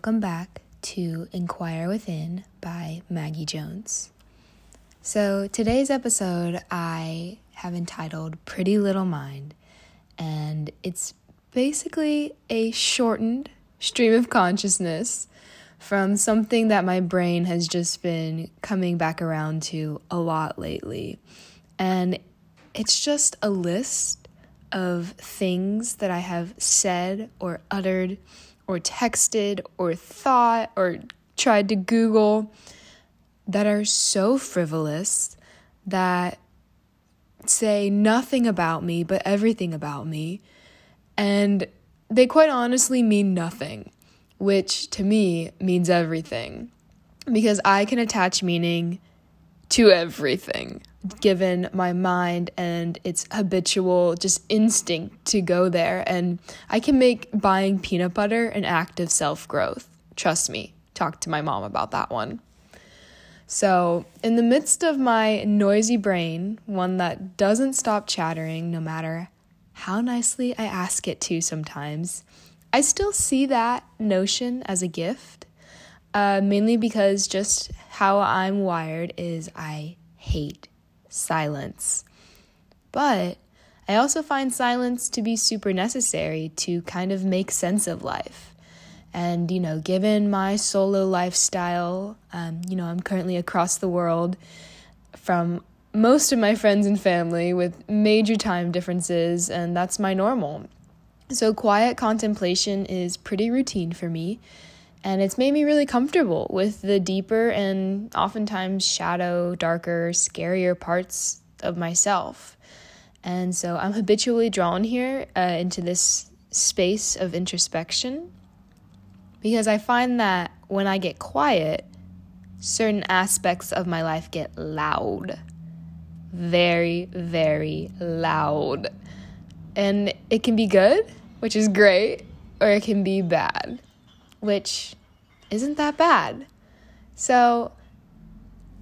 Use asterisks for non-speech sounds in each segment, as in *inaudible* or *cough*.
welcome back to Inquire Within by Maggie Jones. So, today's episode I have entitled Pretty Little Mind, and it's basically a shortened stream of consciousness from something that my brain has just been coming back around to a lot lately. And it's just a list of things that I have said or uttered or texted or thought or tried to Google that are so frivolous that say nothing about me but everything about me. And they quite honestly mean nothing, which to me means everything. Because I can attach meaning to everything, given my mind and its habitual just instinct to go there. And I can make buying peanut butter an act of self growth. Trust me, talk to my mom about that one. So, in the midst of my noisy brain, one that doesn't stop chattering no matter how nicely I ask it to sometimes, I still see that notion as a gift uh, mainly because just how I'm wired is I hate silence. But I also find silence to be super necessary to kind of make sense of life. And, you know, given my solo lifestyle, um, you know, I'm currently across the world from most of my friends and family with major time differences, and that's my normal. So, quiet contemplation is pretty routine for me and it's made me really comfortable with the deeper and oftentimes shadow, darker, scarier parts of myself. And so I'm habitually drawn here uh, into this space of introspection because I find that when I get quiet, certain aspects of my life get loud. Very, very loud. And it can be good, which is great, or it can be bad which isn't that bad. So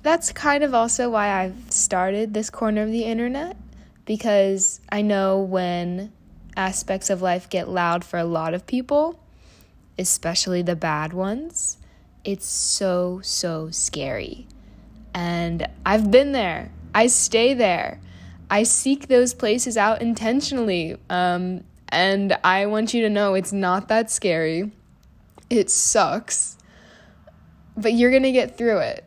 that's kind of also why I've started this corner of the internet because I know when aspects of life get loud for a lot of people, especially the bad ones, it's so, so scary. And I've been there, I stay there. I seek those places out intentionally. Um, and I want you to know it's not that scary. It sucks, but you're gonna get through it.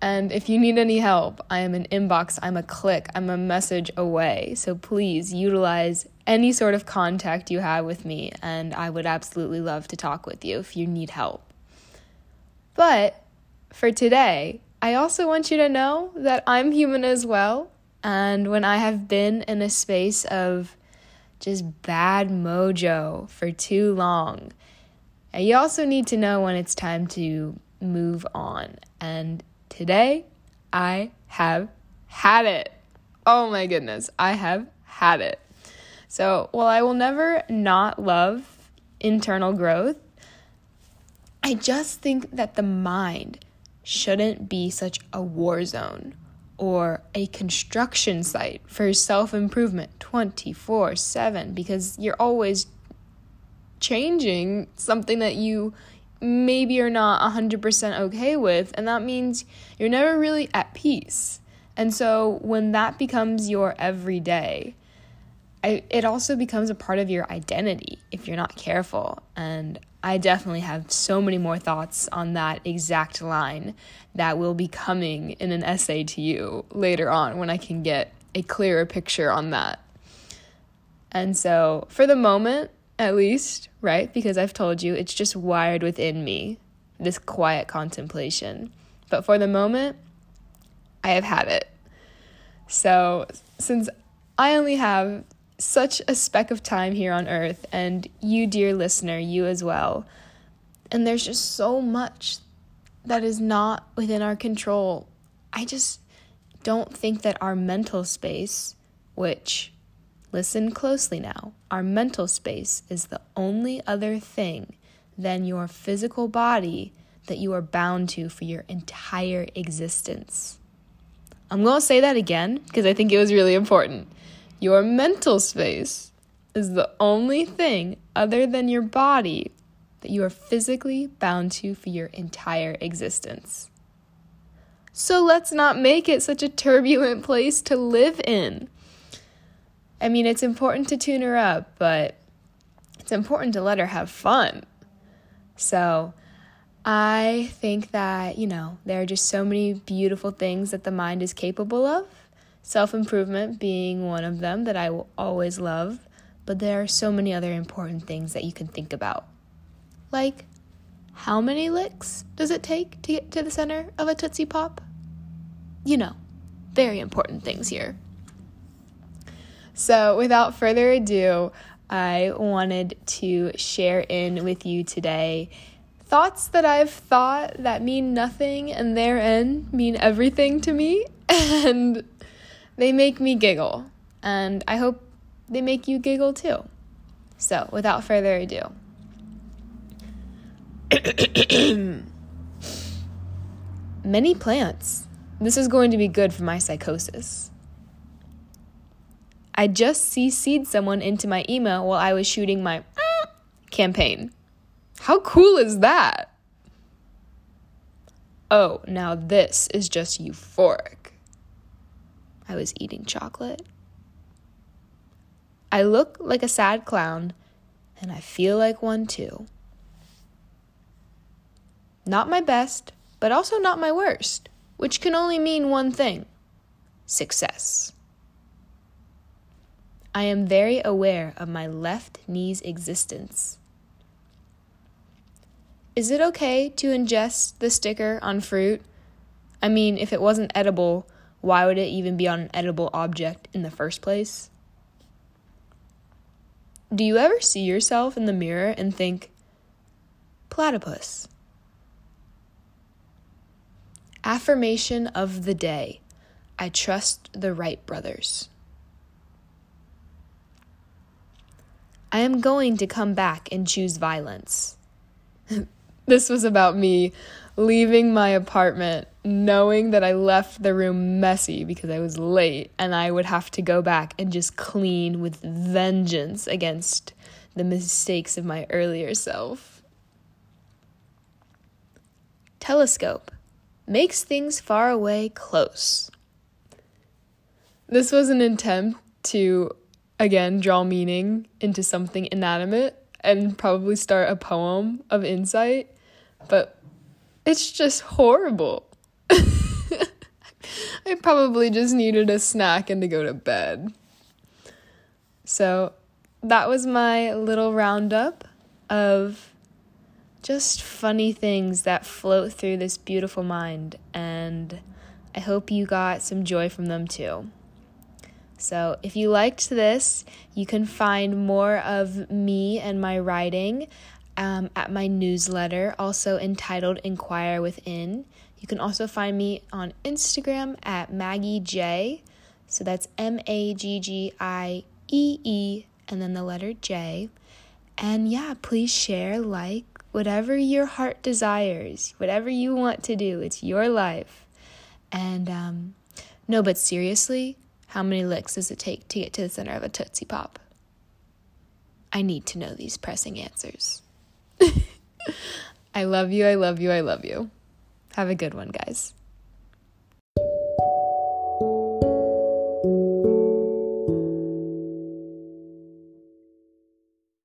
And if you need any help, I am an inbox, I'm a click, I'm a message away. So please utilize any sort of contact you have with me, and I would absolutely love to talk with you if you need help. But for today, I also want you to know that I'm human as well. And when I have been in a space of just bad mojo for too long, and you also need to know when it's time to move on. And today, I have had it. Oh my goodness, I have had it. So, while I will never not love internal growth, I just think that the mind shouldn't be such a war zone or a construction site for self improvement 24 7 because you're always changing something that you maybe are not 100% okay with, and that means you're never really at peace. And so when that becomes your everyday, I, it also becomes a part of your identity if you're not careful. And I definitely have so many more thoughts on that exact line that will be coming in an essay to you later on when I can get a clearer picture on that. And so, for the moment, at least, right? Because I've told you it's just wired within me, this quiet contemplation. But for the moment, I have had it. So, since I only have such a speck of time here on earth, and you, dear listener, you as well, and there's just so much that is not within our control, I just don't think that our mental space, which Listen closely now. Our mental space is the only other thing than your physical body that you are bound to for your entire existence. I'm going to say that again because I think it was really important. Your mental space is the only thing other than your body that you are physically bound to for your entire existence. So let's not make it such a turbulent place to live in. I mean, it's important to tune her up, but it's important to let her have fun. So, I think that, you know, there are just so many beautiful things that the mind is capable of, self improvement being one of them that I will always love, but there are so many other important things that you can think about. Like, how many licks does it take to get to the center of a Tootsie Pop? You know, very important things here. So, without further ado, I wanted to share in with you today thoughts that I've thought that mean nothing and therein mean everything to me, *laughs* and they make me giggle. And I hope they make you giggle too. So, without further ado, *coughs* many plants. This is going to be good for my psychosis. I just CC'd someone into my email while I was shooting my uh, campaign. How cool is that? Oh, now this is just euphoric. I was eating chocolate. I look like a sad clown, and I feel like one too. Not my best, but also not my worst, which can only mean one thing success. I am very aware of my left knee's existence. Is it okay to ingest the sticker on fruit? I mean, if it wasn't edible, why would it even be on an edible object in the first place? Do you ever see yourself in the mirror and think, platypus? Affirmation of the day I trust the Wright brothers. I am going to come back and choose violence. *laughs* this was about me leaving my apartment knowing that I left the room messy because I was late and I would have to go back and just clean with vengeance against the mistakes of my earlier self. Telescope makes things far away close. This was an attempt to again draw meaning into something inanimate and probably start a poem of insight, but it's just horrible. *laughs* I probably just needed a snack and to go to bed. So that was my little roundup of just funny things that float through this beautiful mind, and I hope you got some joy from them too. So, if you liked this, you can find more of me and my writing um, at my newsletter, also entitled Inquire Within. You can also find me on Instagram at Maggie J. So that's M A G G I E E and then the letter J. And yeah, please share, like, whatever your heart desires, whatever you want to do. It's your life. And um, no, but seriously, how many licks does it take to get to the center of a Tootsie Pop? I need to know these pressing answers. *laughs* I love you, I love you, I love you. Have a good one, guys.